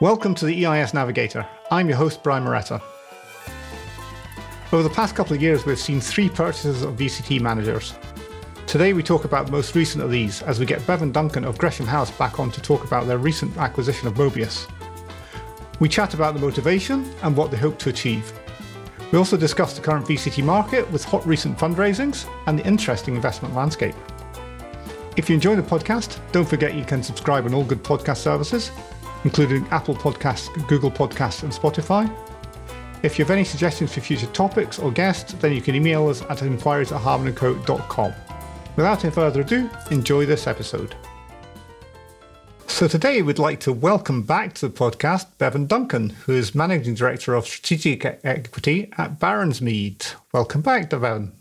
Welcome to the EIS Navigator. I'm your host, Brian Moretta. Over the past couple of years, we've seen three purchases of VCT managers. Today, we talk about the most recent of these as we get Bevan Duncan of Gresham House back on to talk about their recent acquisition of Mobeus. We chat about the motivation and what they hope to achieve. We also discuss the current VCT market with hot recent fundraisings and the interesting investment landscape. If you enjoy the podcast, don't forget you can subscribe on all good podcast services, including Apple Podcasts, Google Podcasts, and Spotify. If you have any suggestions for future topics or guests, then you can email us at inquiries at hardmanandco.com. Without any further ado, enjoy this episode. So today we'd like to welcome back to the podcast Bevan Duncan, who is Managing Director of Strategic Equity at Baronsmead. Welcome back, Bevan.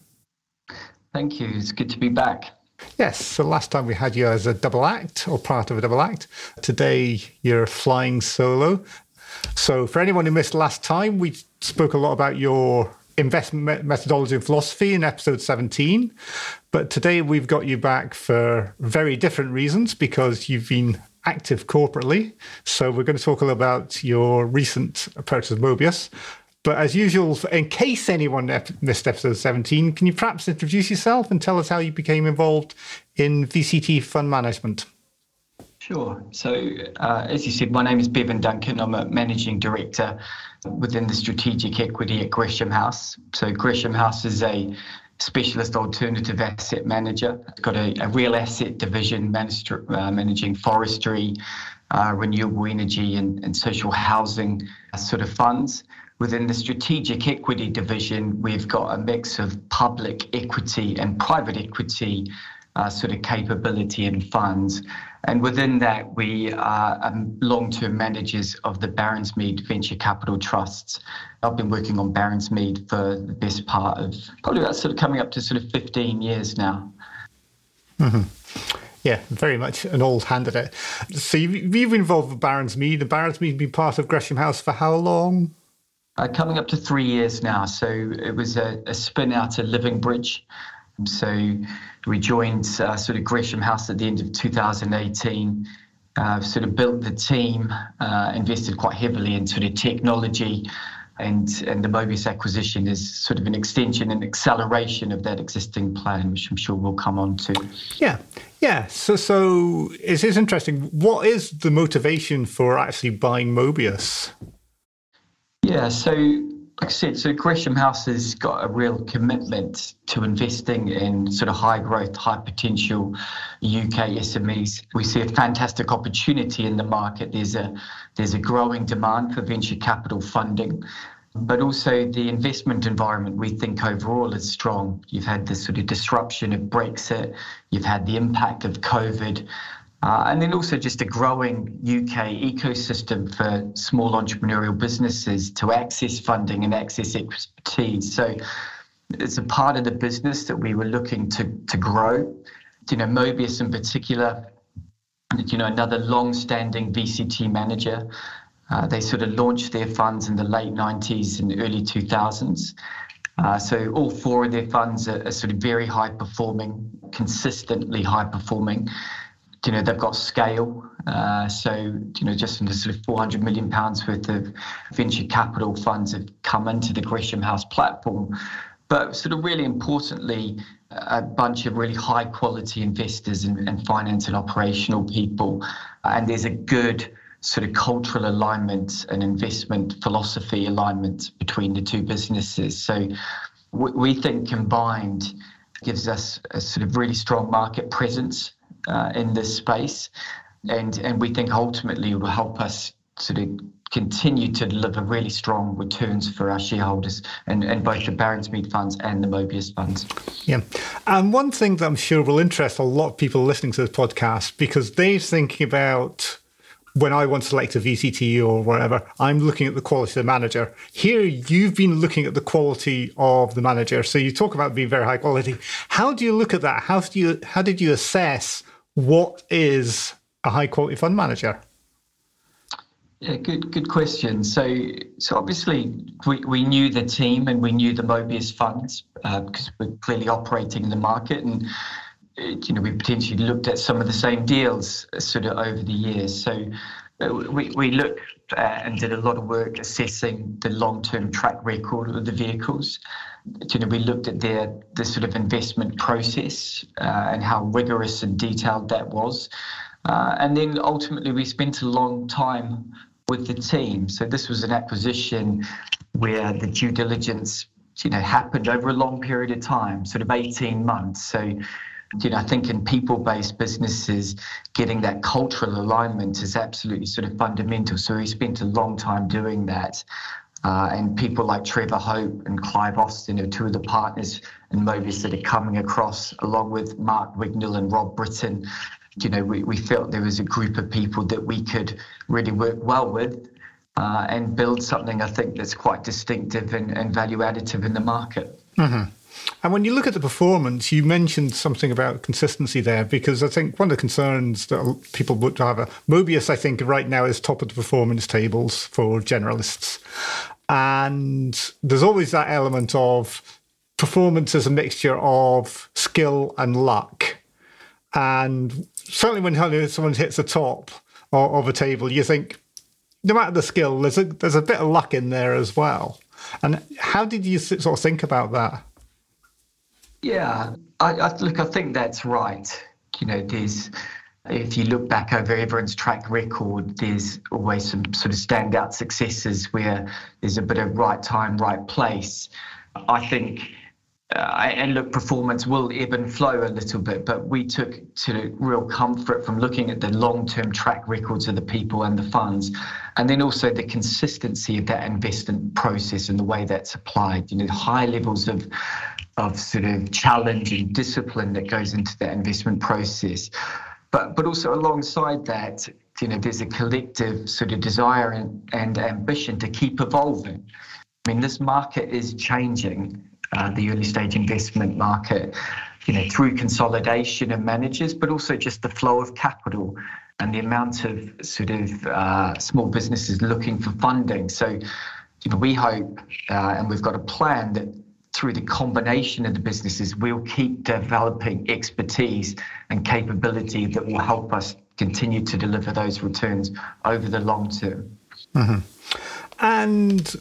Thank you. It's good to be back. Yes, so last time we had you as a double act or part of a double act. Today you're flying solo. So for anyone who missed last time, we spoke a lot about your investment methodology and philosophy in episode 17. But today we've got you back for very different reasons because you've been active corporately. So we're going to talk a little about your recent purchase of Mobeus. But as usual, in case anyone missed episode 17, can you perhaps introduce yourself and tell us how you became involved in VCT fund management? Sure. So, uh, as you said, my name is Bevan Duncan. I'm a managing director within the strategic equity at Gresham House. So, Gresham House is a specialist alternative asset manager. It's got a, a real asset division uh, managing forestry, uh, renewable energy, and, and social housing sort of funds. Within the strategic equity division, we've got a mix of public equity and private equity uh, sort of capability and funds. And within that, we are um, long-term managers of the Baronsmead Venture Capital Trusts. I've been working on Baronsmead for the best part of probably about sort of coming up to sort of 15 years now. Mm-hmm. Yeah, very much an old hand at it. So you've, you've been involved with Baronsmead. The Baronsmead been part of Gresham House for how long? Uh, coming up to three years now. So it was a, a spin out of Livingbridge. So we joined uh, sort of Gresham House at the end of 2018. Uh, sort of built the team, uh, invested quite heavily in sort of technology, and and the Mobeus acquisition is sort of an extension and acceleration of that existing plan, which I'm sure we'll come on to. Yeah, yeah. So so it is interesting. What is the motivation for actually buying Mobeus? Yeah, so like I said, so Gresham House has got a real commitment to investing in sort of high growth, high potential UK SMEs. We see a fantastic opportunity in the market. There's a there's a growing demand for venture capital funding. But also the investment environment we think overall is strong. You've had this sort of disruption of Brexit, you've had the impact of COVID, uh, and then also just a growing UK ecosystem for small entrepreneurial businesses to access funding and access expertise. So it's a part of the business that we were looking to, to grow. You know, Mobeus in particular, you know, another long-standing VCT manager. Uh, they sort of launched their funds in the late 90s and early 2000s. Uh, so all four of their funds are, are sort of very high performing, consistently high performing you know they've got scale. Uh, so you know just the sort of 400 million pounds worth of venture capital funds have come into the Gresham House platform. But sort of really importantly, a bunch of really high quality investors and, and finance and operational people, and there's a good sort of cultural alignment and investment philosophy alignment between the two businesses. So we, we think combined gives us a sort of really strong market presence uh, in this space, and and we think ultimately it will help us sort of continue to deliver really strong returns for our shareholders and, and both the Baronsmead funds and the Mobeus funds. Yeah. And one thing that I'm sure will interest a lot of people listening to this podcast because they're thinking about when I want to select a VCT or whatever, I'm looking at the quality of the manager. Here, you've been looking at the quality of the manager. So you talk about being very high quality. How do you look at that? How do you how did you assess what is a high quality fund manager? Yeah, good good question. So so obviously we, we knew the team and we knew the Mobeus funds uh, because we're clearly operating in the market and you know we potentially looked at some of the same deals sort of over the years. So we, we looked uh, and did a lot of work assessing the long-term track record of the vehicles. You know, we looked at their the sort of investment process uh, and how rigorous and detailed that was. Uh, and then ultimately, we spent a long time with the team. So this was an acquisition where the due diligence, you know, happened over a long period of time, sort of 18 months. So you know, I think in people-based businesses, getting that cultural alignment is absolutely sort of fundamental. So we spent a long time doing that. Uh, and people like Trevor Hope and Clive Austin are two of the partners in Mobeus that are coming across, along with Mark Wignall and Rob Britton. You know, we, we felt there was a group of people that we could really work well with uh, and build something I think that's quite distinctive and, and value additive in the market. Mm-hmm. And when you look at the performance, you mentioned something about consistency there, because I think one of the concerns that people would have, a, Mobeus, I think, right now is top of the performance tables for generalists. And there's always that element of performance as a mixture of skill and luck. And certainly when someone hits the top of a table, you think, no matter the skill, there's a, there's a bit of luck in there as well. And how did you sort of think about that? Yeah, I, I, look, I think that's right. You know, there's if you look back over everyone's track record, there's always some sort of standout successes where there's a bit of right time, right place. I think, uh, and look, performance will ebb and flow a little bit, but we took to real comfort from looking at the long-term track records of the people and the funds, and then also the consistency of that investment process and the way that's applied. You know, high levels of of sort of challenge and discipline that goes into that investment process. But but also alongside that, you know, there's a collective sort of desire and, and ambition to keep evolving. I mean, this market is changing, uh, the early stage investment market, you know, through consolidation of managers, but also just the flow of capital and the amount of sort of uh, small businesses looking for funding. So, you know, we hope uh, and we've got a plan that through the combination of the businesses, we'll keep developing expertise and capability that will help us continue to deliver those returns over the long term. Mm-hmm. And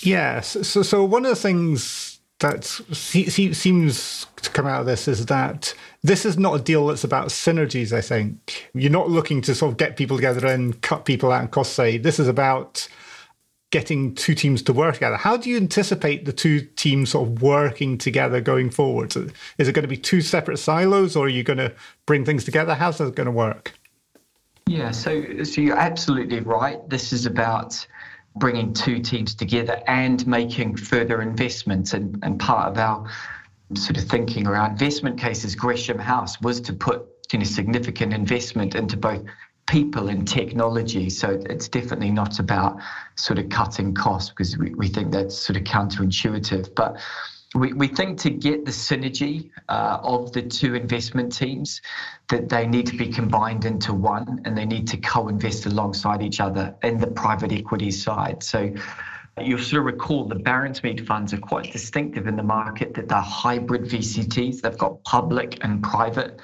yes, so so one of the things that seems to come out of this is that this is not a deal that's about synergies. I think you're not looking to sort of get people together and cut people out and cost save. This is about getting two teams to work together. How do you anticipate the two teams sort of working together going forward? Is it going to be two separate silos or are you going to bring things together? How's that going to work? Yeah, so, so you're absolutely right. This is about bringing two teams together and making further investments. And, and part of our sort of thinking around investment cases, Gresham House, was to put you know, significant investment into both people and technology. So it's definitely not about sort of cutting costs because we, we think that's sort of counterintuitive. But we, we think to get the synergy uh, of the two investment teams, that they need to be combined into one and they need to co invest alongside each other in the private equity side. So You'll sort of recall the Baronsmead funds are quite distinctive in the market that they're hybrid VCTs. They've got public and private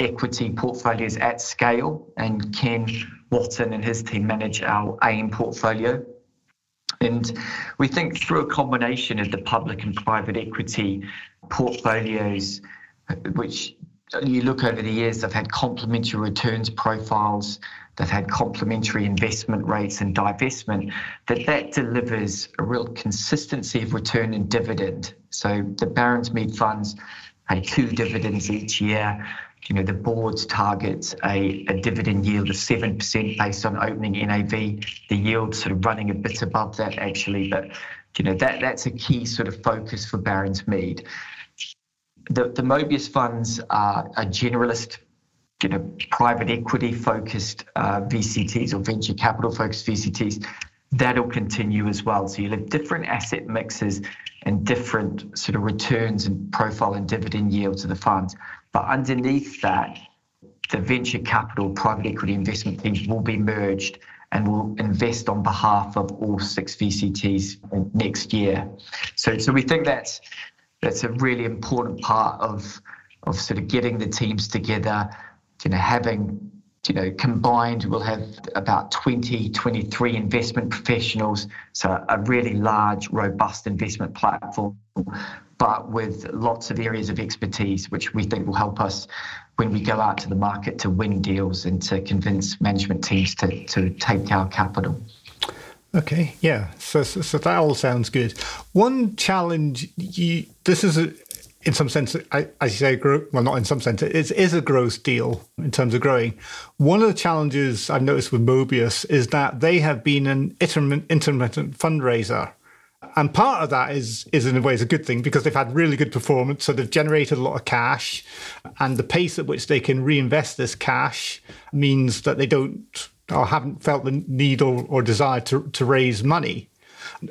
equity portfolios at scale, and Ken Wotton and his team manage our AIM portfolio. And we think through a combination of the public and private equity portfolios, which you look over the years, they've had complementary returns profiles, they've had complementary investment rates and divestment, that that delivers a real consistency of return and dividend. So the Baronsmead funds pay two dividends each year you know, the board's targets a, a dividend yield of 7% based on opening NAV. The yield sort of running a bit above that actually, but you know, that, that's a key sort of focus for Baronsmead. The, the Mobeus funds are, are generalist, you know, private equity focused uh, VCTs or venture capital focused VCTs. That'll continue as well. So you'll have different asset mixes and different sort of returns and profile and dividend yields of the funds. But underneath that, the venture capital private equity investment teams will be merged and will invest on behalf of all six VCTs next year. So, so we think that's that's a really important part of of sort of getting the teams together, you know, having you know, combined, we'll have about 20, 23 investment professionals. So a really large, robust investment platform, but with lots of areas of expertise, which we think will help us when we go out to the market to win deals and to convince management teams to, to take our capital. Okay, yeah. So, so, so that all sounds good. One challenge, you, this is a, in some sense, as you say, well, not in some sense, it is a growth deal in terms of growing. One of the challenges I've noticed with Mobeus is that they have been an intermittent fundraiser. And part of that is, is in a way, is a good thing because they've had really good performance. So they've generated a lot of cash. And the pace at which they can reinvest this cash means that they don't or haven't felt the need or, or desire to, to raise money.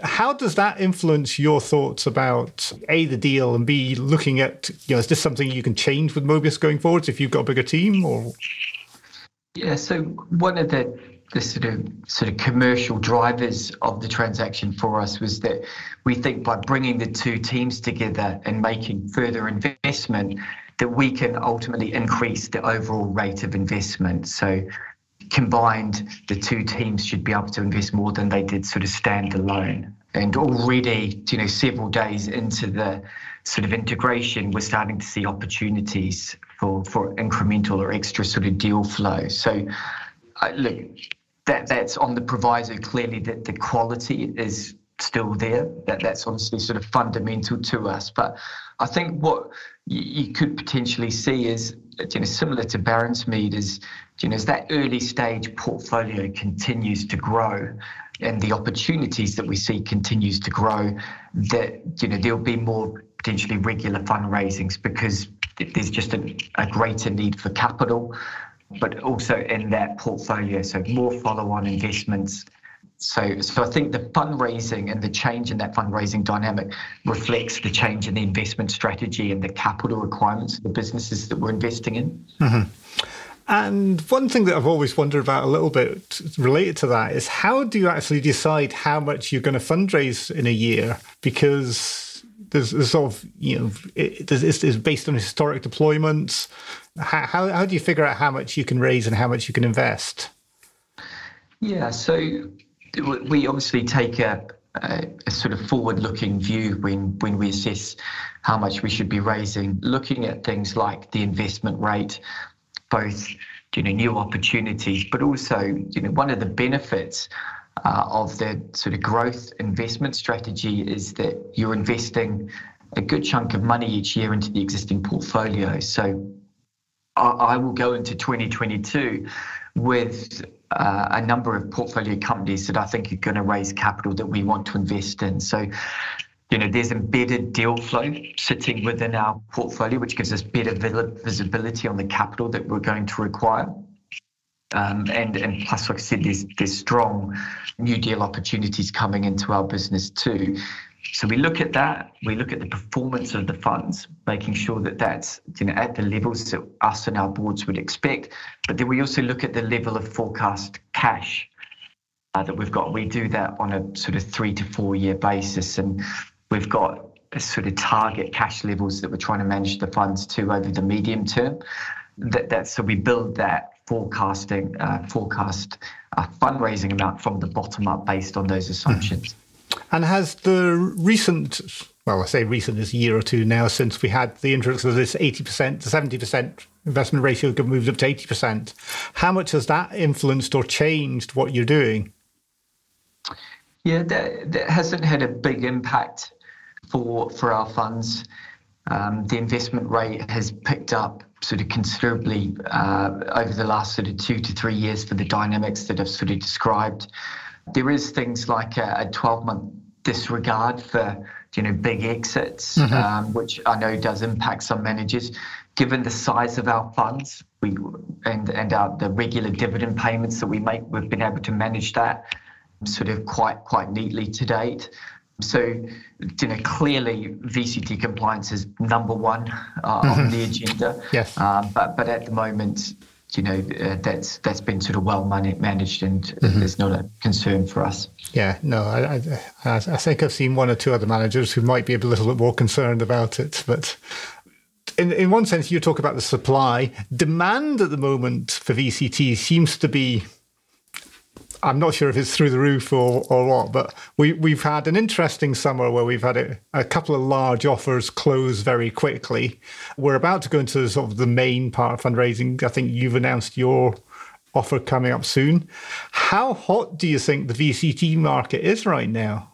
How does that influence your thoughts about A, the deal, and B, looking at, you know, is this something you can change with Mobeus going forwards if you've got a bigger team or? Yeah, so one of the, the sort of sort of commercial drivers of the transaction for us was that we think by bringing the two teams together and making further investment, that we can ultimately increase the overall rate of investment. So combined, the two teams should be able to invest more than they did sort of stand alone. And already, you know, several days into the sort of integration, we're starting to see opportunities for, for incremental or extra sort of deal flow. So, uh, look, that that's on the proviso clearly that the quality is still there. That that's obviously sort of fundamental to us. But I think what you could potentially see is you know similar to Baronsmead is you know as that early stage portfolio continues to grow and the opportunities that we see continues to grow that you know there'll be more potentially regular fundraisings because there's just a, a greater need for capital but also in that portfolio. So more follow-on investments so, so I think the fundraising and the change in that fundraising dynamic reflects the change in the investment strategy and the capital requirements of the businesses that we're investing in. Mm-hmm. And one thing that I've always wondered about a little bit related to that is how do you actually decide how much you're going to fundraise in a year? Because there's, there's sort of, you know, it, it's, it's based on historic deployments. How, how, how do you figure out how much you can raise and how much you can invest? Yeah, so we obviously take a, a, sort of forward-looking view when when we assess how much we should be raising, looking at things like the investment rate, both you know new opportunities, but also you know one of the benefits uh, of the sort of growth investment strategy is that you're investing a good chunk of money each year into the existing portfolio. So I, I will go into 2022 with uh, a number of portfolio companies that I think are going to raise capital that we want to invest in. So, you know, there's embedded deal flow sitting within our portfolio, which gives us better visibility on the capital that we're going to require. Um, and, and plus, like I said, there's, there's strong new deal opportunities coming into our business too. So we look at that. We look at the performance of the funds, making sure that that's you know at the levels that us and our boards would expect. But then we also look at the level of forecast cash uh, that we've got. We do that on a sort of three to four year basis, and we've got sort of target cash levels that we're trying to manage the funds to over the medium term. That that so we build that forecasting uh, forecast uh, fundraising amount from the bottom up based on those assumptions. And has the recent, well, I say recent is a year or two now since we had the introduction of this 80% to 70% investment ratio moved up to 80%. How much has that influenced or changed what you're doing? Yeah, that, that hasn't had a big impact for for our funds. Um, the investment rate has picked up sort of considerably uh, over the last sort of two to three years for the dynamics that I've sort of described. There is things like a 12 month disregard for you know big exits, mm-hmm. um, which I know does impact some managers. Given the size of our funds, we and and our, the regular dividend payments that we make, we've been able to manage that sort of quite quite neatly to date. So, you know, clearly VCT compliance is number one uh, mm-hmm. on the agenda. Yes. Um, but but at the moment, you know uh, that's that's been sort of well managed and mm-hmm. there's not a concern for us. Yeah, no, I, I, I think I've seen one or two other managers who might be a little bit more concerned about it, but in, in one sense, you talk about the supply. Demand at the moment for VCT seems to be I'm not sure if it's through the roof or, or what, but we, we've had an interesting summer where we've had a, a, couple of large offers close very quickly. We're about to go into sort of the main part of fundraising. I think you've announced your offer coming up soon. How hot do you think the VCT market is right now?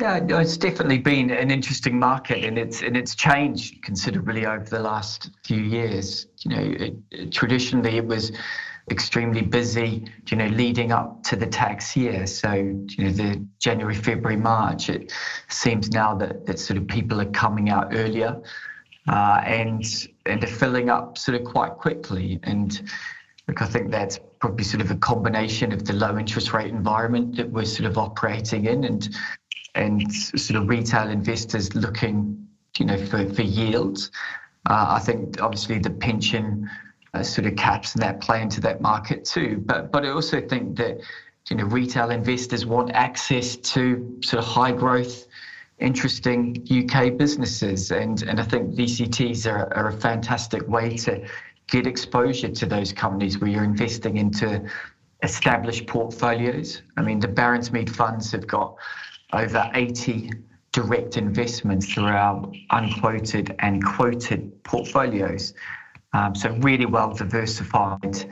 Yeah, it's definitely been an interesting market, and it's and it's changed considerably over the last few years. You know, it, it, traditionally it was extremely busy, you know, leading up to the tax year. So, you know, the January, February, March, it seems now that, that sort of people are coming out earlier uh, and and are filling up sort of quite quickly. And look, I think that's probably sort of a combination of the low interest rate environment that we're sort of operating in and and sort of retail investors looking, you know, for, for yields. Uh, I think obviously the pension uh, sort of caps and that play into that market too. But but I also think that you know retail investors want access to sort of high growth, interesting UK businesses, and and I think VCTs are, are a fantastic way to get exposure to those companies where you're investing into established portfolios. I mean, the Baronsmead funds have got over 80 direct investments through our unquoted and quoted portfolios. Um, so really well diversified,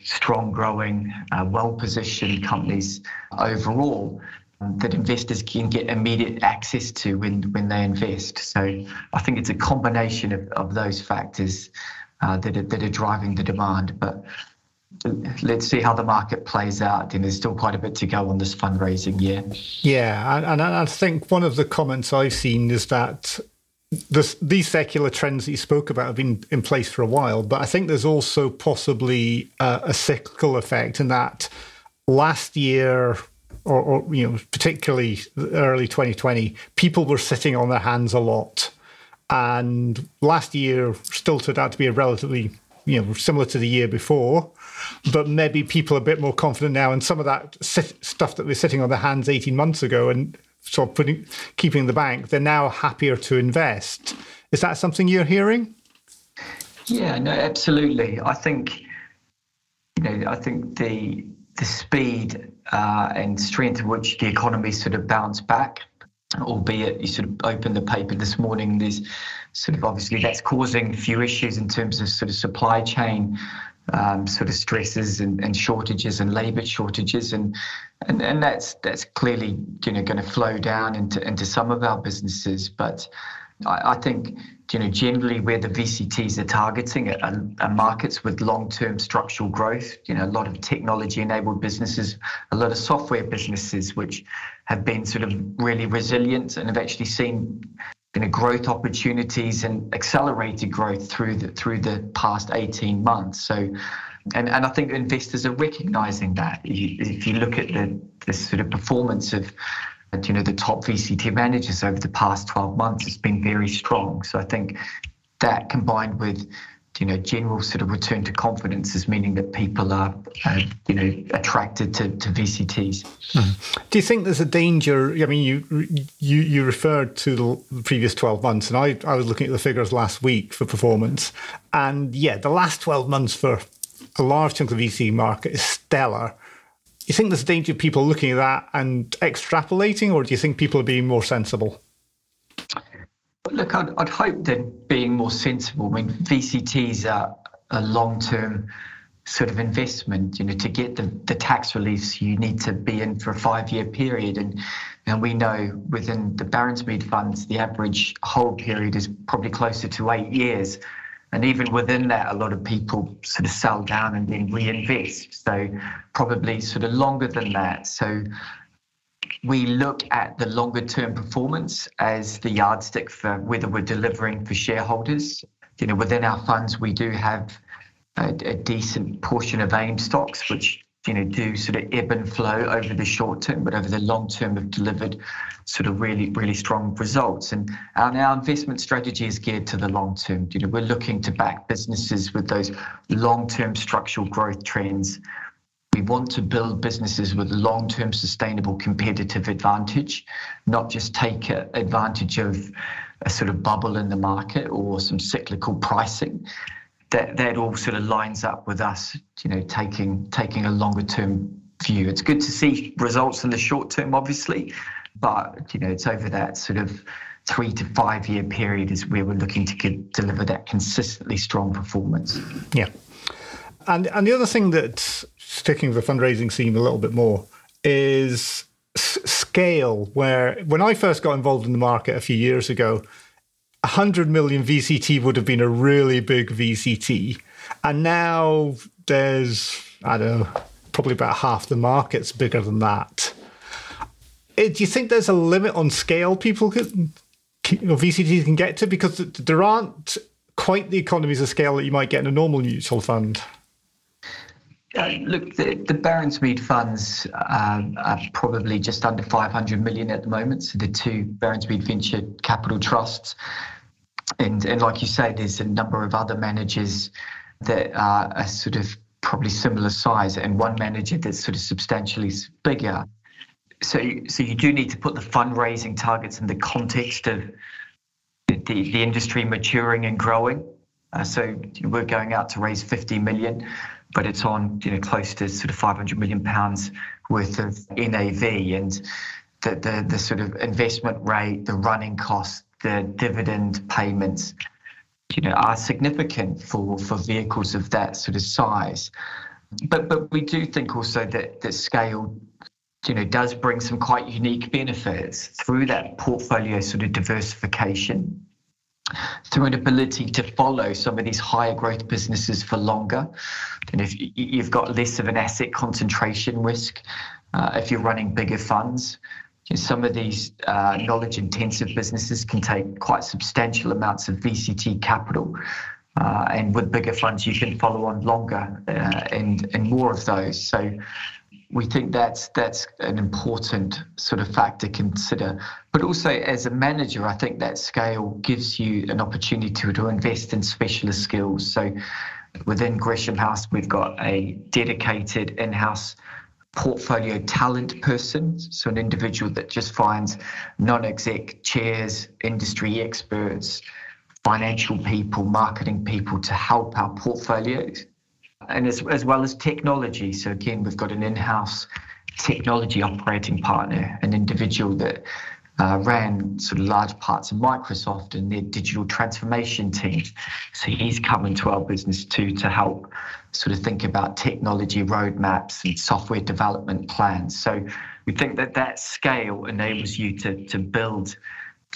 strong growing, uh, well positioned companies overall um, that investors can get immediate access to when, they invest. So I think it's a combination of, those factors uh, that, are, driving the demand. But let's see how the market plays out. And there's still quite a bit to go on this fundraising year. Yeah, and I think one of the comments I've seen is that this, these secular trends that you spoke about have been in place for a while, but I think there's also possibly a, a cyclical effect in that last year, or, or, you know, particularly early 2020, people were sitting on their hands a lot, and last year still turned out to be a relatively, you know, similar to the year before, but maybe people are a bit more confident now, and some of that sit, stuff that was sitting on their hands 18 months ago and sort of putting keeping the bank, they're now happier to invest. Is that something you're hearing? Yeah, no, absolutely. I think you know, I think the the speed uh, and strength of which the economy sort of bounced back, albeit you sort of opened the paper this morning, there's sort of obviously that's causing a few issues in terms of sort of supply chain um, sort of stresses and, and shortages and labour shortages, and, and and that's that's clearly you know going to flow down into into some of our businesses. But I, I think you know generally where the VCTs are targeting are, are markets with long-term structural growth. You know, a lot of technology-enabled businesses, a lot of software businesses, which have been sort of really resilient and have actually seen you know, growth opportunities and accelerated growth through the through the past 18 months. So, and, and I think investors are recognizing that. If you look at the, the sort of performance of you know the top VCT managers over the past 12 months, it's been very strong. So I think that combined with you know, general sort of return to confidence is meaning that people are, uh, you know, attracted to, to VCTs. Mm. Do you think there's a danger? I mean, you you you referred to the previous 12 months, and I, I was looking at the figures last week for performance, and yeah, the last 12 months for a large chunk of the VC market is stellar. You think there's a danger of people looking at that and extrapolating, or do you think people are being more sensible? Look, I'd, I'd hope they're being more sensible. I mean, VCTs are a long-term sort of investment. You know, to get the, the tax reliefs, you need to be in for a five-year period, and and we know within the Baronsmead funds, the average hold period is probably closer to eight years. And even within that, a lot of people sort of sell down and then reinvest. So probably sort of longer than that. So we look at the longer term performance as the yardstick for whether we're delivering for shareholders. You know, within our funds, we do have a, decent portion of AIM stocks, which you know do sort of ebb and flow over the short term, but over the long term have delivered sort of really really strong results. And our, investment strategy is geared to the long term. You know, we're looking to back businesses with those long term structural growth trends We want to build businesses with long term sustainable competitive advantage, not just take advantage of a sort of bubble in the market or some cyclical pricing. That, that all sort of lines up with us, you know, taking taking a longer term view. It's good to see results in the short term, obviously, but you know, it's over that sort of three to five year period is where we're looking to get, deliver that consistently strong performance. Yeah. And and the other thing that's sticking with the fundraising theme a little bit more is s- scale. Where when I first got involved in the market a few years ago, 100 million VCT would have been a really big VCT, and now there's I don't know probably about half the market's bigger than that. Uh, do you think there's a limit on scale people can, or VCTs can get to because there aren't quite the economies of scale that you might get in a normal mutual fund? Uh, look, the, the Baronsmead funds um, are probably just under 500 million at the moment. So the two Baronsmead Venture Capital Trusts. And, and like you say, there's a number of other managers that are, are sort of probably similar size and one manager that's sort of substantially bigger. So, so you do need to put the fundraising targets in the context of the, the industry maturing and growing. Uh, so we're going out to raise 50 million but it's on you know close to sort of 500 million pounds worth of NAV, and the, the the sort of investment rate, the running costs, the dividend payments, you know, are significant for for vehicles of that sort of size. But but we do think also that that scale you know, does bring some quite unique benefits through that portfolio sort of diversification through an ability to follow some of these higher growth businesses for longer. And if you've got less of an asset concentration risk, uh, if you're running bigger funds, some of these uh, knowledge intensive businesses can take quite substantial amounts of VCT capital. Uh, and with bigger funds, you can follow on longer uh, and, and more of those. So we think that's that's an important sort of factor to consider. But also as a manager, I think that scale gives you an opportunity to, to invest in specialist skills. So within Gresham House, we've got a dedicated in-house portfolio talent person, so an individual that just finds non-exec chairs, industry experts, financial people, marketing people to help our portfolios and as, as well as technology. So again, we've got an in-house technology operating partner, an individual that uh, ran sort of large parts of Microsoft and their digital transformation team. So he's coming to our business too to help sort of think about technology roadmaps and software development plans. So we think that that scale enables you to, to build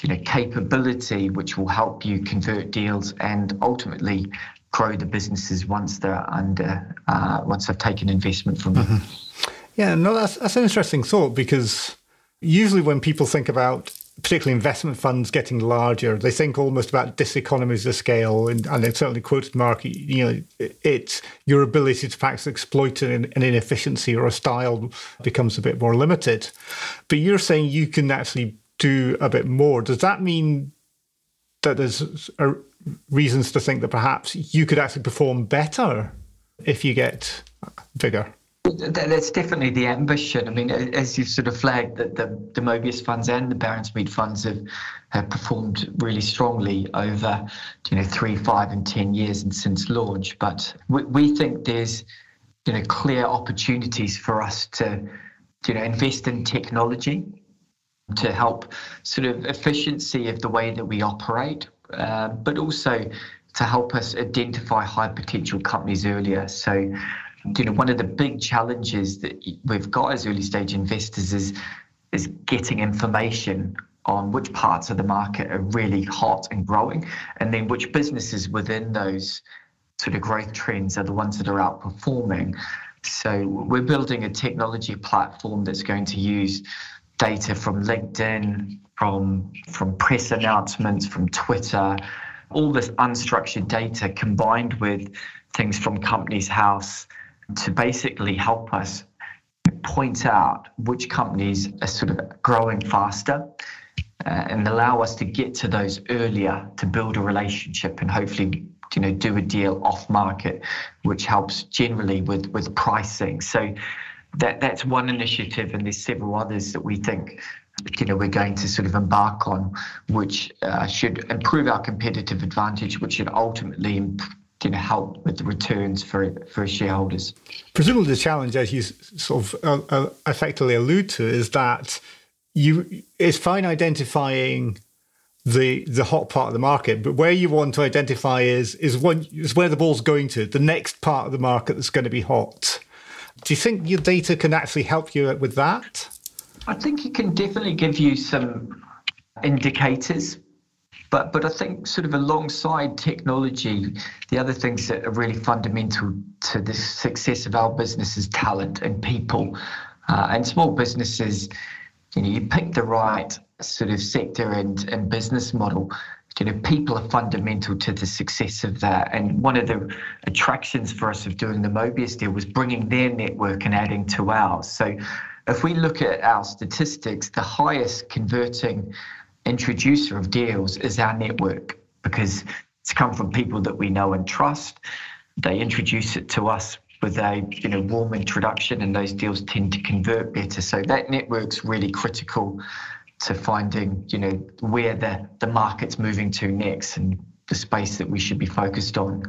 you know, capability which will help you convert deals and ultimately grow the businesses once they're under uh, once they've taken investment from them. Mm-hmm. Yeah, no, that's that's an interesting thought because usually when people think about particularly investment funds getting larger, they think almost about diseconomies of scale, and, and they've certainly quoted Mark. You know, it's your ability to perhaps exploit an, an inefficiency or a style becomes a bit more limited. But you're saying you can actually do a bit more. Does that mean that there's a, reasons to think that perhaps you could actually perform better if you get bigger. That's definitely the ambition. I mean, as you've sort of flagged, that the, the Mobeus funds and the Baronsmead funds have, have performed really strongly over, you know, three, five, and ten years and since launch. But we, we think there's, you know, clear opportunities for us to, you know, invest in technology to help sort of efficiency of the way that we operate, uh, but also to help us identify high potential companies earlier. So, you know, one of the big challenges that we've got as early stage investors is is getting information on which parts of the market are really hot and growing, and then which businesses within those sort of growth trends are the ones that are outperforming. So we're building a technology platform that's going to use data from LinkedIn, from from press announcements, from Twitter, all this unstructured data combined with things from Companies House to basically help us point out which companies are sort of growing faster uh, and allow us to get to those earlier to build a relationship and hopefully you know do a deal off market, which helps generally with with pricing. So that that's one initiative, and there's several others that we think you know we're going to sort of embark on, which uh, should improve our competitive advantage, which should ultimately you know help with the returns for for shareholders. Presumably, the challenge, as you sort of uh, uh, effectively allude to, is that you it's fine identifying the the hot part of the market, but where you want to identify is is one is where the ball's going to the next part of the market that's going to be hot. Do you think your data can actually help you with that? I think it can definitely give you some indicators but but I think sort of alongside technology, the other things that are really fundamental to the success of our business is talent and people. Uh, and small businesses, you know, you pick the right sort of sector and, and business model. You know, people are fundamental to the success of that. And one of the attractions for us of doing the Mobeus deal was bringing their network and adding to ours. So if we look at our statistics, the highest converting introducer of deals is our network because it's come from people that we know and trust. They introduce it to us with a you know warm introduction, and those deals tend to convert better. So that network's really critical to finding you know where the the market's moving to next and the space that we should be focused on,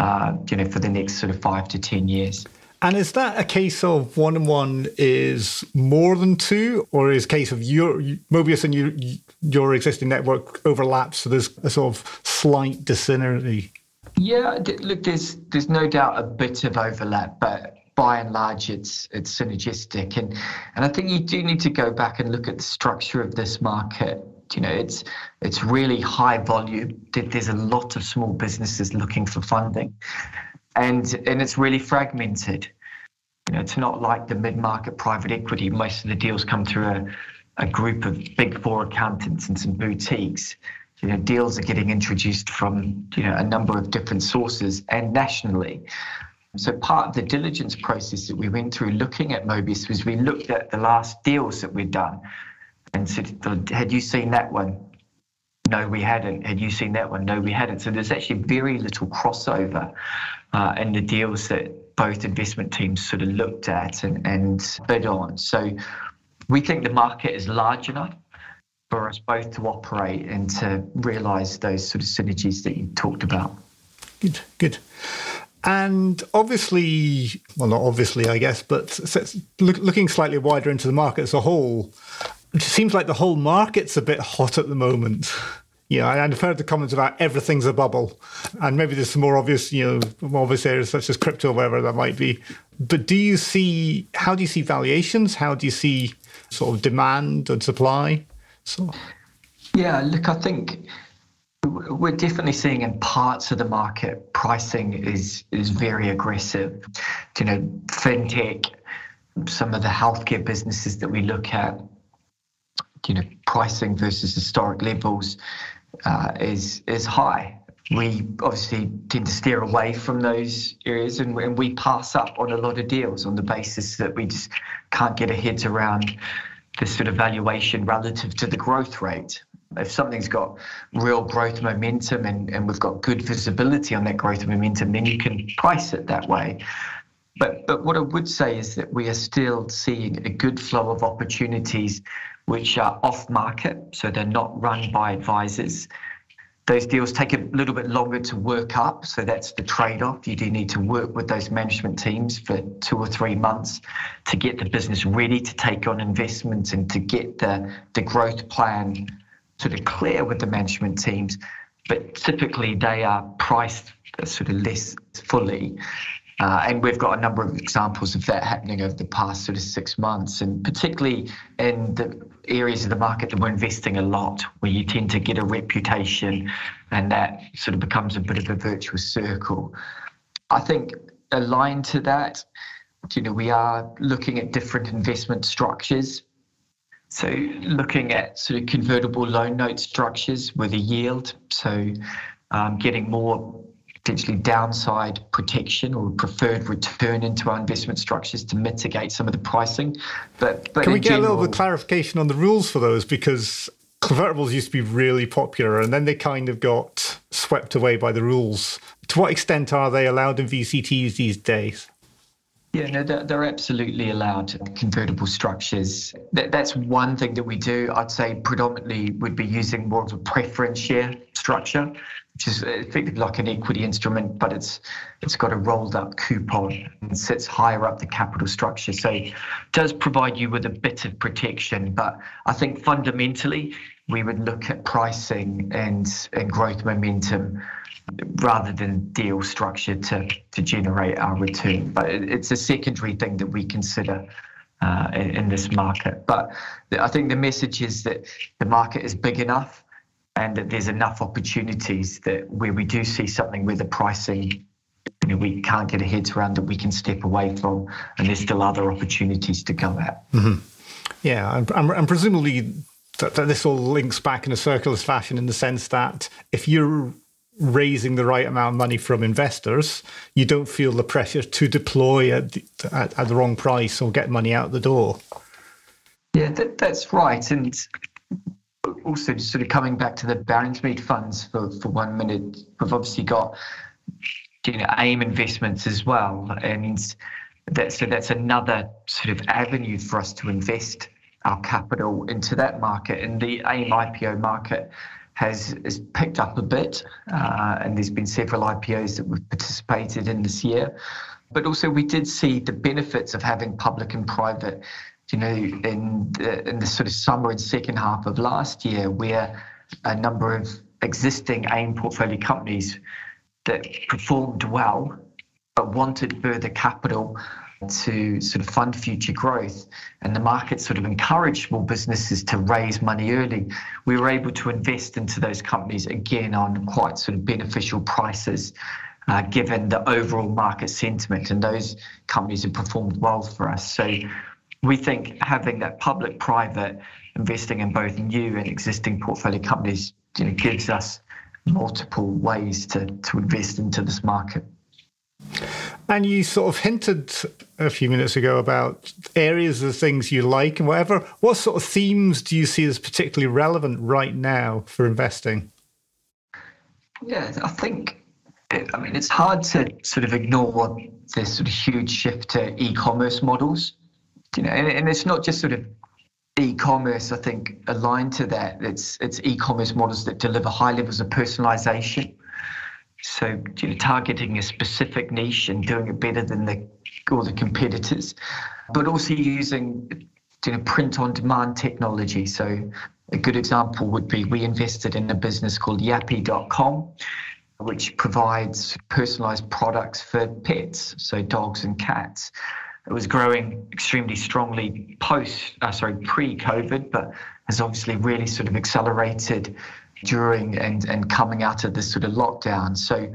uh, you know, for the next sort of five to ten years. And is that a case of one and one is more than two, or is case of your Mobeus and your your existing network overlaps, so there's a sort of slight dissonancy? Yeah, look, there's there's no doubt a bit of overlap, but by and large, it's it's synergistic, and and I think you do need to go back and look at the structure of this market. You know, it's it's really high volume. There's a lot of small businesses looking for funding, and and it's really fragmented. You know, it's not like the mid-market private equity. Most of the deals come through a, a group of big four accountants and some boutiques. You know, deals are getting introduced from you know a number of different sources and nationally. So part of the diligence process that we went through looking at Mobeus was we looked at the last deals that we'd done and said, had you seen that one? No, we hadn't. Had you seen that one? No, we hadn't. So there's actually very little crossover uh, in the deals that both investment teams sort of looked at and, and bid on. So we think the market is large enough for us both to operate and to realise those sort of synergies that you talked about. Good, good. And obviously, well, not obviously, I guess, but looking slightly wider into the market as a whole, it seems like the whole market's a bit hot at the moment. Know, and I've heard the comments about everything's a bubble, and maybe there's some more obvious, you know, more obvious areas such as crypto, whatever that might be. But do you see? How do you see valuations? How do you see sort of demand and supply? So, yeah, look, I think we're definitely seeing in parts of the market pricing is is very aggressive. You know, fintech, some of the healthcare businesses that we look at, you know, pricing versus historic levels uh, is is high. We obviously tend to steer away from those areas, and, and we pass up on a lot of deals on the basis that we just can't get our heads around the sort of valuation relative to the growth rate. If something's got real growth momentum and, and we've got good visibility on that growth momentum, then you can price it that way. But, but what I would say is that we are still seeing a good flow of opportunities which are off market, so they're not run by advisors. Those deals take a little bit longer to work up, so that's the trade off. You do need to work with those management teams for two or three months to get the business ready to take on investments and to get the, the growth plan sort of clear with the management teams. But typically, they are priced sort of less fully. Uh, and we've got a number of examples of that happening over the past sort of six months, and particularly in the areas of the market that we're investing a lot, where you tend to get a reputation, and that sort of becomes a bit of a virtuous circle. I think aligned to that, you know, we are looking at different investment structures. So looking at sort of convertible loan note structures with a yield, so um, getting more potentially downside protection or preferred return into our investment structures to mitigate some of the pricing. But, but can we get general, a little bit of clarification on the rules for those? Because convertibles used to be really popular and then they kind of got swept away by the rules. to what extent are they allowed in VCTs these days? Yeah, no, they're, they're absolutely allowed convertible structures. That, that's one thing that we do. I'd say predominantly would be using more of a preference share structure, which is effectively like an equity instrument, but it's it's got a rolled up coupon and sits higher up the capital structure. So it does provide you with a bit of protection. But I think fundamentally we would look at pricing and, and growth momentum rather than deal structure to, to generate our return. But it's a secondary thing that we consider uh, in, in, this market. But I think the message is that the market is big enough and that there's enough opportunities that where we do see something where the pricing you know, we can't get our heads around that we can step away from, and there's still other opportunities to go at. Mm-hmm. Yeah, and, and presumably that, that this all links back in a circular fashion in the sense that if you're raising the right amount of money from investors, you don't feel the pressure to deploy at the, at, at the wrong price or get money out the door. Yeah, that, that's right. And also, just sort of coming back to the Baronsmead funds for, for one minute, we've obviously got you know AIM investments as well, and that so that's another sort of avenue for us to invest our capital into that market. And the AIM IPO market has, has picked up a bit, uh, and there's been several IPOs that we've participated in this year. But also, we did see the benefits of having public and private. You know, in the, in the sort of summer and second half of last year, where a number of existing AIM portfolio companies that performed well but wanted further capital to sort of fund future growth and the market sort of encouraged small businesses to raise money early, we were able to invest into those companies again on quite sort of beneficial prices. Uh, given the overall market sentiment, and those companies have performed well for us. So we think having that public-private investing in both new and existing portfolio companies you know, gives us multiple ways to, to invest into this market. And you sort of hinted a few minutes ago about areas of things you like and whatever. What sort of themes do you see as particularly relevant right now for investing? Yeah, I think, I mean, it's hard to sort of ignore this sort of huge shift to e-commerce models. You know, and, and it's not just sort of e-commerce. I think aligned to that, it's it's e-commerce models that deliver high levels of personalization so you know, targeting a specific niche and doing it better than the all the competitors, but also using you know print on demand technology. So a good example would be we invested in a business called Yappy.com, which provides personalized products for pets, so dogs and cats. It was growing extremely strongly post, uh, sorry, pre-COVID, but has obviously really sort of accelerated during and, and coming out of this sort of lockdown. So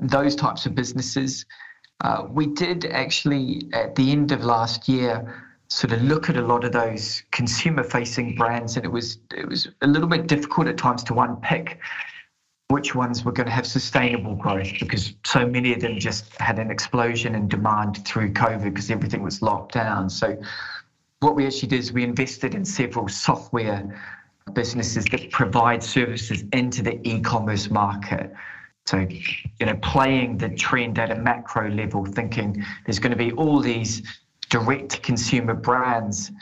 those types of businesses, uh, we did actually at the end of last year sort of look at a lot of those consumer facing brands and it was it was a little bit difficult at times to unpick which ones were going to have sustainable growth because so many of them just had an explosion in demand through COVID because everything was locked down. So what we actually did is we invested in several software businesses that provide services into the e-commerce market. So, you know, playing the trend at a macro level, thinking there's going to be all these direct consumer brands.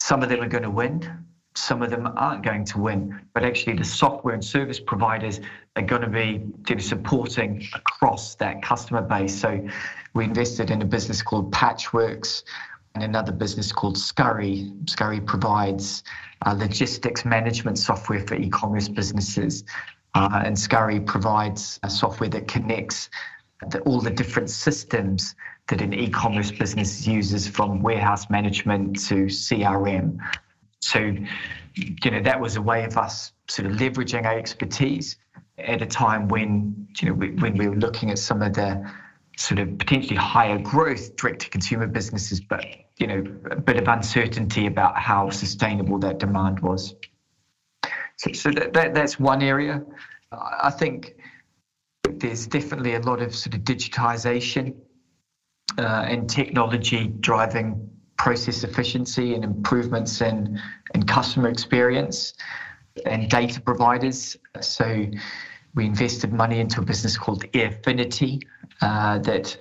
Some of them are going to win, some of them aren't going to win, but actually the software and service providers are going to be supporting across that customer base. So we invested in a business called Patchworks and another business called Scurri. Scurri provides uh, logistics management software for e-commerce businesses. Uh, and Scurri provides software that connects the, all the different systems that an e-commerce business uses from warehouse management to CRM. So, you know, that was a way of us sort of leveraging our expertise at a time when, you know, we, when we were looking at some of the sort of potentially higher growth direct to consumer businesses, but you know a bit of uncertainty about how sustainable that demand was. So, so that, that that's one area. I think there's definitely a lot of sort of digitization uh, and technology driving process efficiency and improvements in, in customer experience and data providers. So we invested money into a business called Airfinity uh, that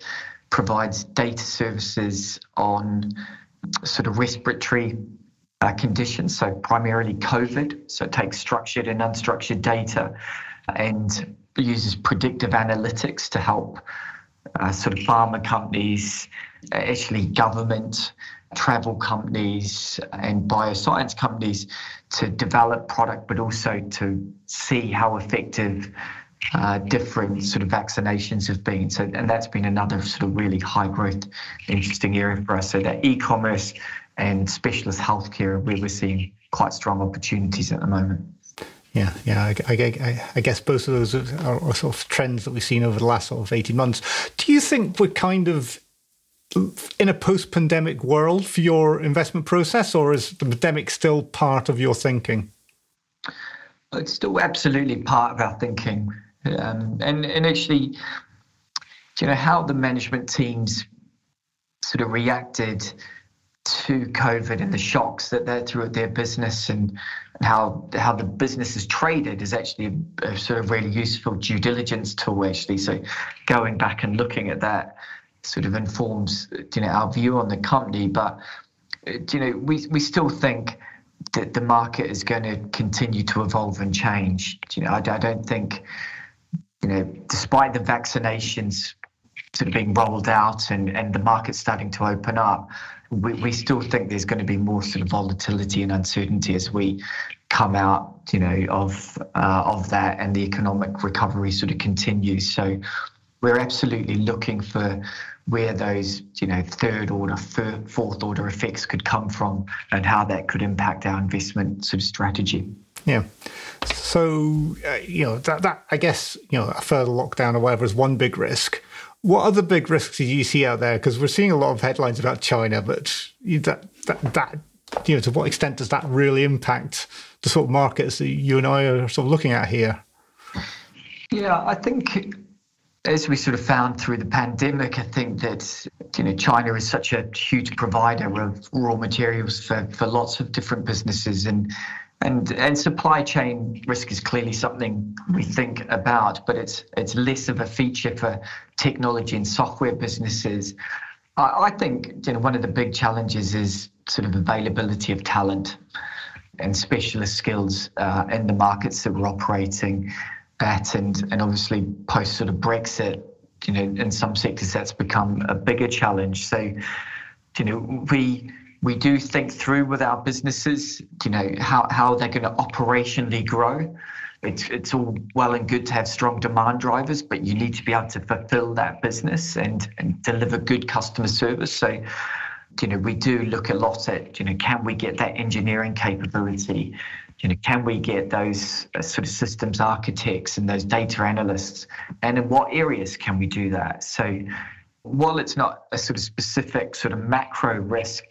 provides data services on sort of respiratory uh, conditions, so primarily COVID. So it takes structured and unstructured data and uses predictive analytics to help uh, sort of pharma companies, actually government, travel companies, and bioscience companies to develop product, but also to see how effective uh, different sort of vaccinations have been. So, and that's been another sort of really high growth, interesting area for us. So that e-commerce and specialist healthcare, where we're seeing quite strong opportunities at the moment. Yeah, yeah. I, I, I, guess both of those are, are, sort of trends that we've seen over the last sort of 18 months. Do you think we're kind of in a post pandemic world for your investment process, or is the pandemic still part of your thinking? It's still absolutely part of our thinking. Um, and, and actually, you know, how the management teams sort of reacted to COVID and the shocks that they threw at their business and how how the business is traded is actually a, a, sort of really useful due diligence tool actually. So going back and looking at that sort of informs you know our view on the company. But you know we we still think that the market is going to continue to evolve and change. You know I, I don't think you know despite the vaccinations sort of being rolled out and, and the market starting to open up, we, we still think there's going to be more sort of volatility and uncertainty as we come out, you know, of uh, of that and the economic recovery sort of continues. So we're absolutely looking for where those, you know, third order, fourth order effects could come from and how that could impact our investment sort of strategy. Yeah. So, uh, you know, that, that, I guess, you know, a further lockdown or whatever is one big risk. What other big risks do you see out there? Because we're seeing a lot of headlines about China, but that, that, that, you know, to what extent does that really impact the sort of markets that you and I are sort of looking at here? Yeah, I think as we sort of found through the pandemic, I think that you know China is such a huge provider of raw materials for, for lots of different businesses, and and and supply chain risk is clearly something we think about, but it's it's less of a feature for technology and software businesses. I, I think you know one of the big challenges is sort of availability of talent and specialist skills uh, in the markets that we're operating at, and and obviously post sort of Brexit, you know, in some sectors that's become a bigger challenge. So, you know, we we do think through with our businesses, you know, how, how they're going to operationally grow. It's, it's all well and good to have strong demand drivers, but you need to be able to fulfill that business and, and deliver good customer service. So, you know, we do look a lot at, you know, can we get that engineering capability? You know, can we get those uh, sort of systems architects and those data analysts? And in what areas can we do that? So, while it's not a sort of specific sort of macro risk,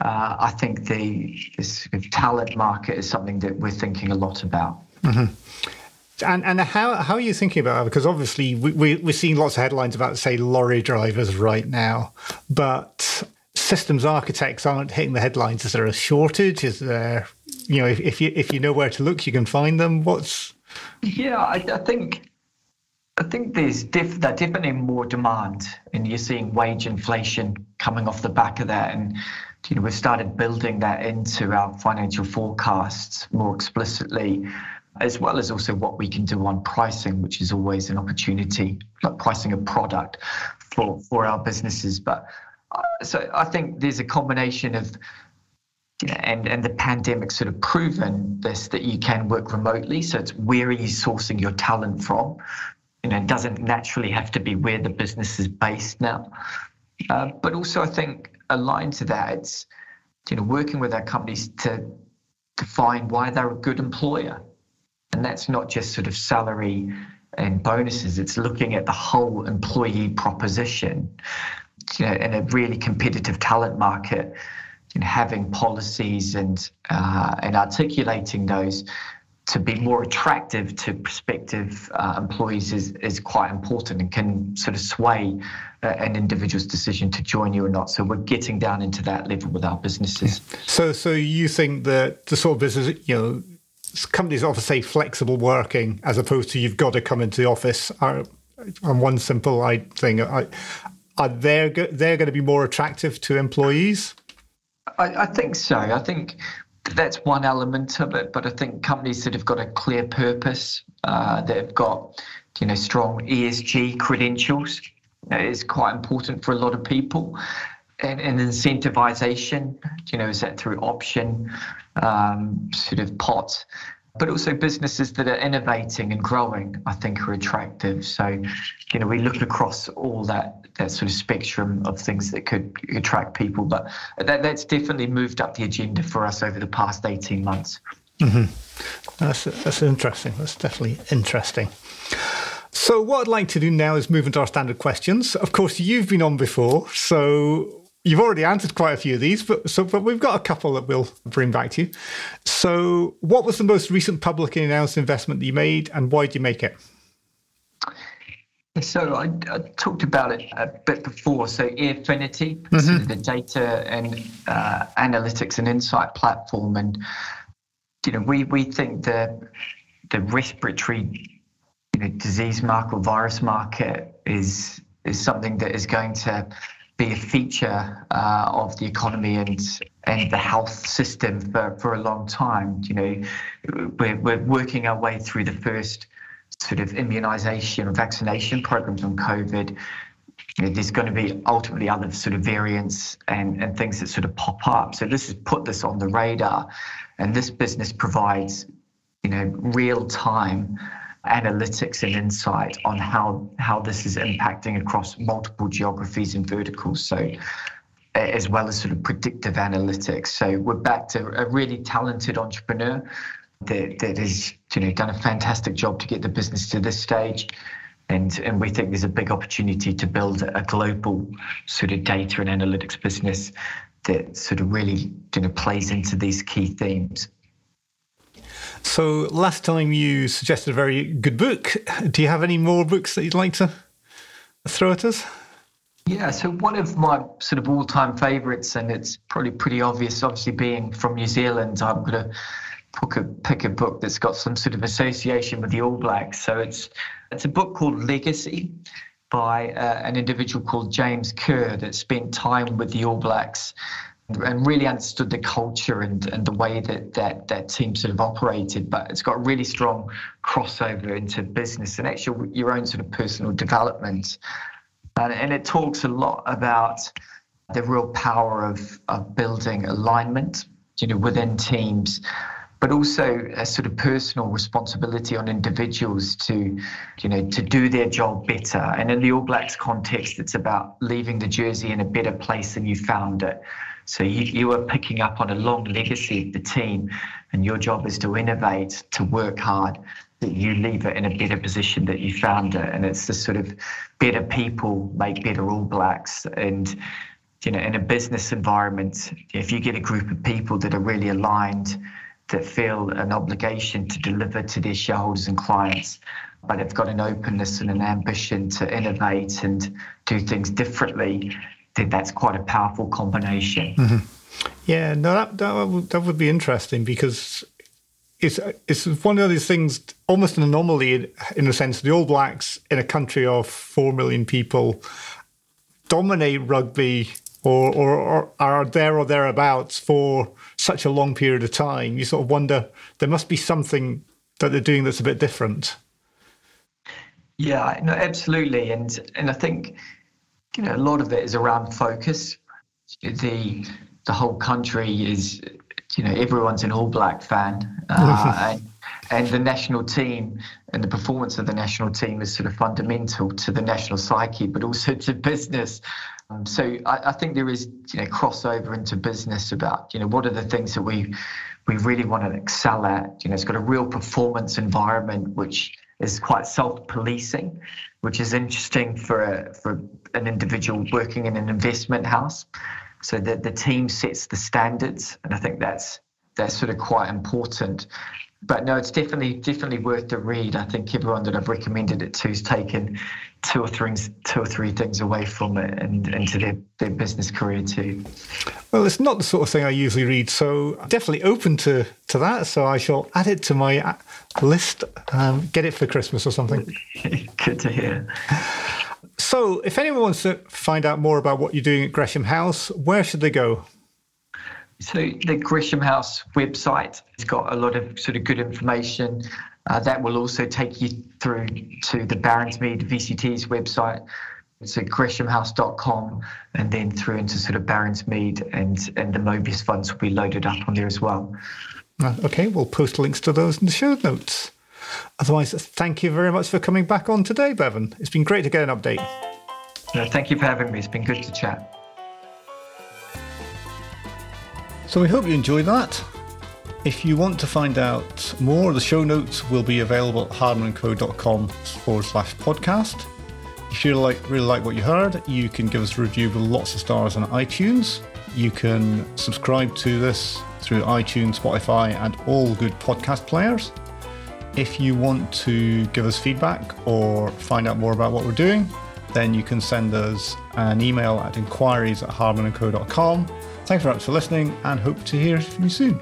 uh, I think the this talent market is something that we're thinking a lot about. Mm-hmm. And and how how are you thinking about it? Because obviously we, we we're seeing lots of headlines about say lorry drivers right now, but systems architects aren't hitting the headlines. Is there a shortage? Is there you know if, if you if you know where to look, you can find them. What's yeah, I, I think I think there's def- there's definitely more demand, and you're seeing wage inflation coming off the back of that, and you know, we've started building that into our financial forecasts more explicitly, as well as also what we can do on pricing, which is always an opportunity, like pricing a product for, for our businesses. But so I think there's a combination of you know, and and the pandemic sort of proven this that you can work remotely. So it's where are you sourcing your talent from? You know, it doesn't naturally have to be where the business is based now. Uh, but also, I think aligned to that, it's you know working with our companies to to find why they're a good employer, and that's not just sort of salary and bonuses. It's looking at the whole employee proposition. You know, in a really competitive talent market, you know, having policies and uh, and articulating those to be more attractive to prospective uh, employees is, is quite important and can sort of sway uh, an individual's decision to join you or not. So we're getting down into that level with our businesses. So, so you think that the sort of business, you know, companies often say flexible working as opposed to you've got to come into the office. On one simple thing, are, are they they're going to be more attractive to employees? I, I think so. I think that's one element of it. But I think companies that have got a clear purpose, uh, that have got you know strong ESG credentials, is quite important for a lot of people. And, and incentivization, you know, is that through option um, sort of pot but also businesses that are innovating and growing, I think are attractive. So, you know, we look across all that that sort of spectrum of things that could attract people, but that, that's definitely moved up the agenda for us over the past 18 months. Mm-hmm. That's, that's interesting. That's definitely interesting. So, what I'd like to do now is move into our standard questions. Of course, you've been on before, so You've already answered quite a few of these, but so but we've got a couple that we'll bring back to you. So, what was the most recent publicly announced investment that you made, and why did you make it? So I, I talked about it a bit before. So Airfinity, mm-hmm. the data and uh, analytics and insight platform, and you know we we think the the respiratory you know, disease market or virus market is is something that is going to be a feature uh, of the economy and and the health system for, for a long time. You know, we're, we're working our way through the first sort of immunization or vaccination programs on COVID. You know, there's going to be ultimately other sort of variants and, and things that sort of pop up. So this has put this on the radar, and this business provides, you know, real time analytics and insight on how how this is impacting across multiple geographies and verticals. So as well as sort of predictive analytics. So we're back to a really talented entrepreneur that, that has you know done a fantastic job to get the business to this stage. And, and we think there's a big opportunity to build a global sort of data and analytics business that sort of really you know plays into these key themes. So last time you suggested a very good book. Do you have any more books that you'd like to throw at us? Yeah, so one of my sort of all-time favourites, and it's probably pretty obvious, obviously being from New Zealand, I'm going to pick a, pick a book that's got some sort of association with the All Blacks. So it's it's a book called Legacy by uh, an individual called James Kerr that spent time with the All Blacks and really understood the culture and, and the way that, that that team sort of operated. But it's got really strong crossover into business and actually your own sort of personal development. And, and it talks a lot about the real power of, of building alignment, you know, within teams, but also a sort of personal responsibility on individuals to, you know, to do their job better. And in the All Blacks context, it's about leaving the jersey in a better place than you found it. So you, you are picking up on a long legacy of the team, and your job is to innovate, to work hard, that you leave it in a better position that you found it. And it's the sort of better people make better All Blacks. And you know, in a business environment, if you get a group of people that are really aligned, that feel an obligation to deliver to their shareholders and clients, but have got an openness and an ambition to innovate and do things differently, think that's quite a powerful combination. Mm-hmm. Yeah, no, that, that would, that would be interesting because it's it's one of these things, almost an anomaly in the sense the All Blacks in a country of four million people dominate rugby or, or, or are there or thereabouts for such a long period of time. You sort of wonder there must be something that they're doing that's a bit different. Yeah, no, absolutely, and and I think you know, a lot of it is around focus. The the whole country is, you know, everyone's an All Black fan, uh, and, and the national team and the performance of the national team is sort of fundamental to the national psyche, but also to business. Um, so I, I, think there is, you know, crossover into business about, you know, what are the things that we we really want to excel at. You know, it's got a real performance environment which is quite self-policing, which is interesting for a, for an individual working in an investment house. So that the team sets the standards, and I think that's that's sort of quite important. But no, it's definitely definitely worth the read. I think everyone that I've recommended it to has taken two or three two or three things away from it and into their, their business career too. Well, it's not the sort of thing I usually read, so definitely open to to that. So I shall add it to my uh, list. Um, get it for Christmas or something. Good to hear. So, if anyone wants to find out more about what you're doing at Gresham House, where should they go? So the Gresham House website has got a lot of sort of good information. Uh, that will also take you through to the Baronsmead VCT's website. It's at greshamhouse.com and then through into sort of Baronsmead and, and the Mobeus funds will be loaded up on there as well. Okay, we'll post links to those in the show notes. Otherwise, thank you very much for coming back on today, Bevan. It's been great to get an update. No, thank you for having me. It's been good to chat. So we hope you enjoyed that. If you want to find out more, the show notes will be available at hardmanandco.com forward slash podcast. If you like, really like what you heard, you can give us a review with lots of stars on iTunes. You can subscribe to this through iTunes, Spotify, and all good podcast players. If you want to give us feedback or find out more about what we're doing, then you can send us an email at inquiries at hardmanandco.com Thanks very much for listening and hope to hear from you soon.